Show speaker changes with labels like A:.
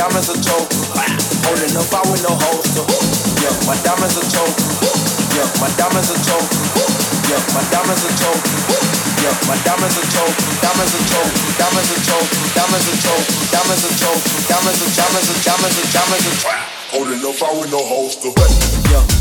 A: diamonds are choker. Holding up out with no holster. Yeah, my diamonds are choker. Yeah, my diamonds are choker. Yeah, my diamonds are choker. Yeah, my diamonds are choker. Diamonds are choker. Diamonds are choker. Diamonds are choker. Diamonds are choker. Diamonds a diamonds a diamonds are diamonds.
B: Holding up out with no holster. Yeah.